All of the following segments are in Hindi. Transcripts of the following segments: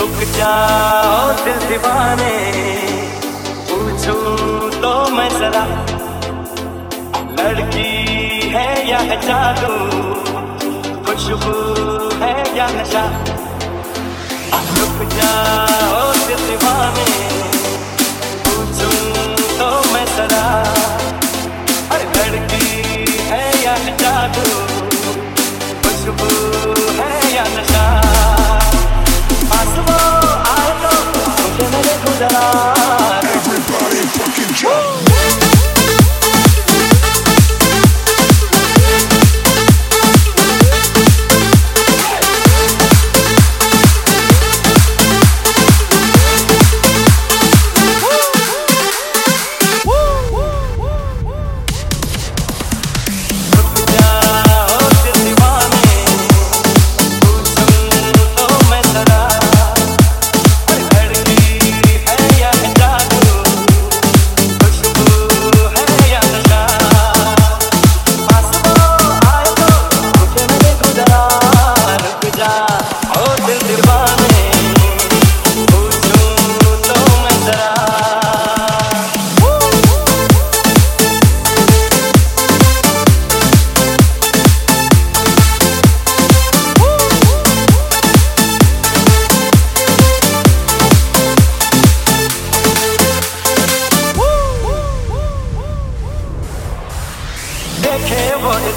जाओ दिल दीवाने। पूछूँ तो मैं जरा, लड़की है या है जादू? खुशबू है या नशा? रुक जाओ दिल दीवाने। पूछूँ तो मैं जरा, अरे लड़की है या है जादू? खुशबू Everybody fucking jump.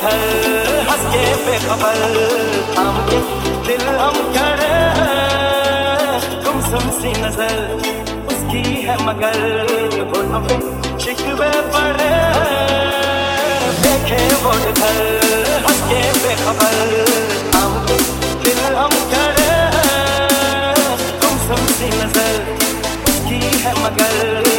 इधर हंस के बेखबर हम के दिल हम करे गुमसुम सी नज़र उसकी है मगर होठों पे शिकवे पड़े देखे वो इधर हंस के बेखबर हम के दिल हम करे गुमसुम सी नज़र उसकी है मगर